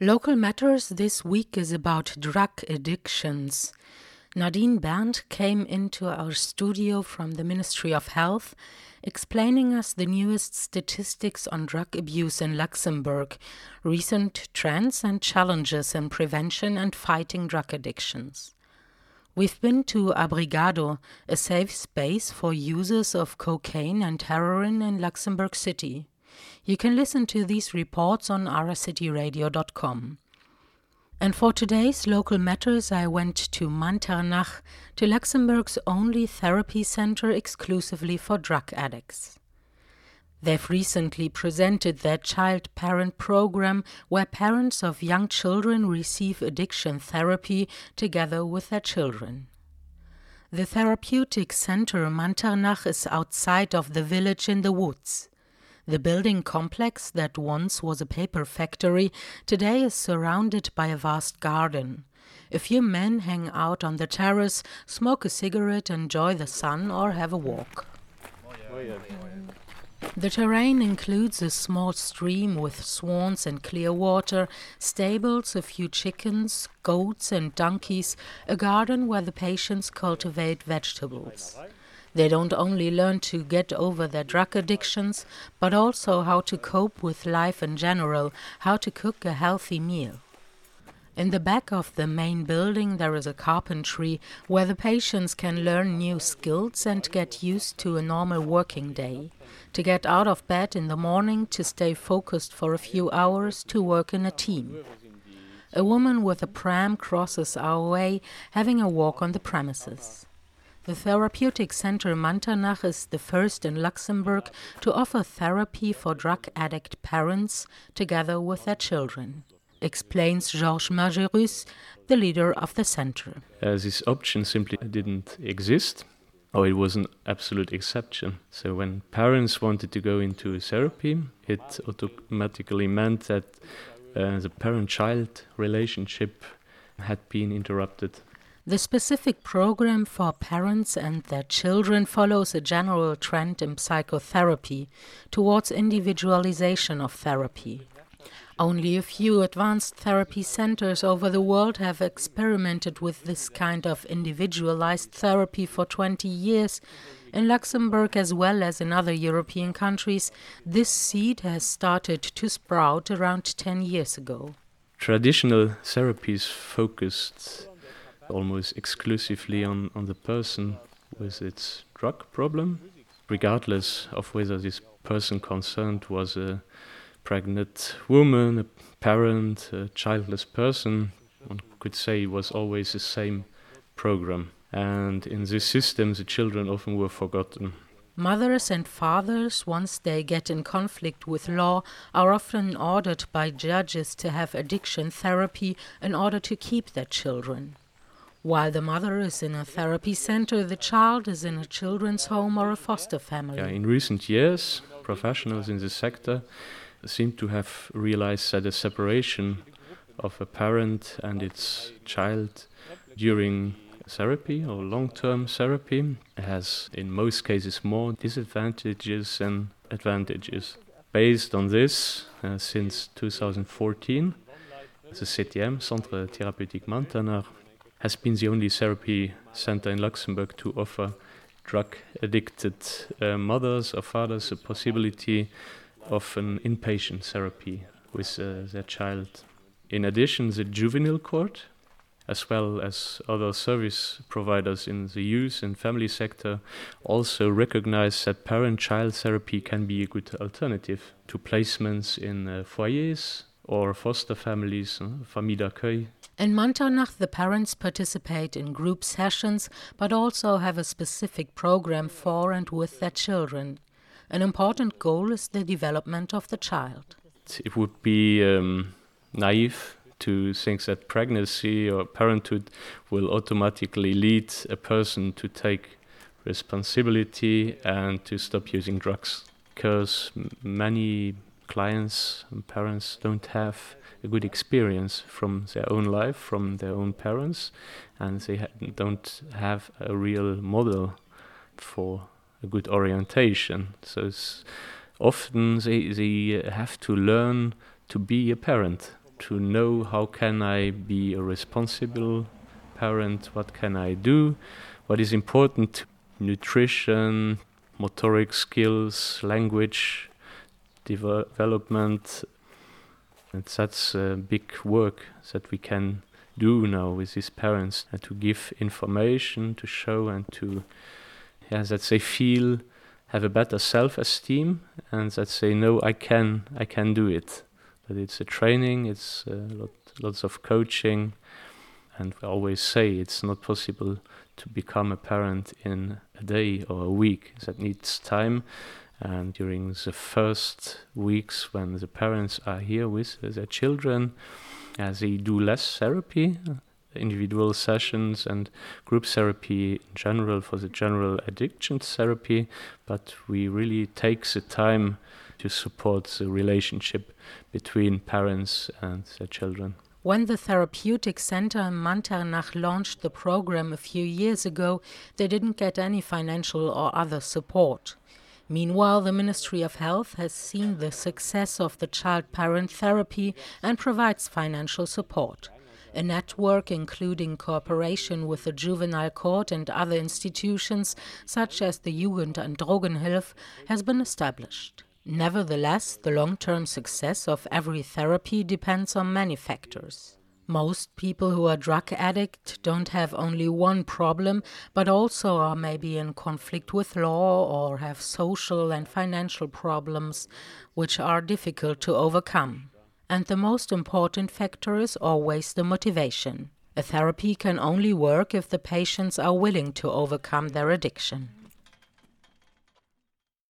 Local Matters this week is about drug addictions. Nadine Berndt came into our studio from the Ministry of Health, explaining us the newest statistics on drug abuse in Luxembourg, recent trends and challenges in prevention and fighting drug addictions. We've been to Abrigado, a safe space for users of cocaine and heroin in Luxembourg City. You can listen to these reports on aracityradio.com. And for today's local matters, I went to Manternach, to Luxembourg's only therapy center exclusively for drug addicts. They've recently presented their child parent program where parents of young children receive addiction therapy together with their children. The therapeutic center Manternach is outside of the village in the woods. The building complex that once was a paper factory today is surrounded by a vast garden. A few men hang out on the terrace, smoke a cigarette, enjoy the sun, or have a walk. The terrain includes a small stream with swans and clear water, stables, a few chickens, goats, and donkeys, a garden where the patients cultivate vegetables. They don't only learn to get over their drug addictions, but also how to cope with life in general, how to cook a healthy meal. In the back of the main building, there is a carpentry where the patients can learn new skills and get used to a normal working day. To get out of bed in the morning, to stay focused for a few hours, to work in a team. A woman with a pram crosses our way, having a walk on the premises. The therapeutic center Manternach is the first in Luxembourg to offer therapy for drug addict parents together with their children, explains Georges Margerus, the leader of the center. Uh, this option simply didn't exist, or it was an absolute exception. So when parents wanted to go into therapy, it automatically meant that uh, the parent child relationship had been interrupted. The specific program for parents and their children follows a general trend in psychotherapy towards individualization of therapy. Only a few advanced therapy centers over the world have experimented with this kind of individualized therapy for 20 years. In Luxembourg, as well as in other European countries, this seed has started to sprout around 10 years ago. Traditional therapies focused almost exclusively on, on the person with its drug problem, regardless of whether this person concerned was a pregnant woman, a parent, a childless person. One could say it was always the same program. And in this system, the children often were forgotten. Mothers and fathers, once they get in conflict with law, are often ordered by judges to have addiction therapy in order to keep their children. While the mother is in a therapy center, the child is in a children's home or a foster family. Yeah, in recent years, professionals in the sector seem to have realized that a separation of a parent and its child during therapy or long term therapy has, in most cases, more disadvantages than advantages. Based on this, uh, since 2014, the CTM, Centre Thérapeutique Manternach, has been the only therapy center in Luxembourg to offer drug addicted uh, mothers or fathers a possibility of an inpatient therapy with uh, their child. In addition, the juvenile court, as well as other service providers in the youth and family sector, also recognize that parent child therapy can be a good alternative to placements in uh, foyers or foster families, uh, famille d'accueil, in Manternach, the parents participate in group sessions but also have a specific program for and with their children. An important goal is the development of the child. It would be um, naive to think that pregnancy or parenthood will automatically lead a person to take responsibility and to stop using drugs because many clients and parents don't have a good experience from their own life, from their own parents, and they ha don't have a real model for a good orientation. So often they, they have to learn to be a parent to know how can I be a responsible parent, what can I do, what is important, nutrition, motoric skills, language development. And that's a big work that we can do now with these parents and to give information, to show and to, yeah, that they feel, have a better self-esteem and that they know I can, I can do it. That it's a training, it's a lot, lots of coaching, and we always say it's not possible to become a parent in a day or a week. That needs time. And during the first weeks when the parents are here with their children, as they do less therapy, individual sessions and group therapy in general for the general addiction therapy, but we really take the time to support the relationship between parents and their children. When the Therapeutic Center in Manternach launched the program a few years ago, they didn't get any financial or other support. Meanwhile, the Ministry of Health has seen the success of the child parent therapy and provides financial support. A network, including cooperation with the juvenile court and other institutions, such as the Jugend- and Drogenhilfe, has been established. Nevertheless, the long term success of every therapy depends on many factors. Most people who are drug addict don't have only one problem, but also are maybe in conflict with law or have social and financial problems, which are difficult to overcome. And the most important factor is always the motivation. A therapy can only work if the patients are willing to overcome their addiction.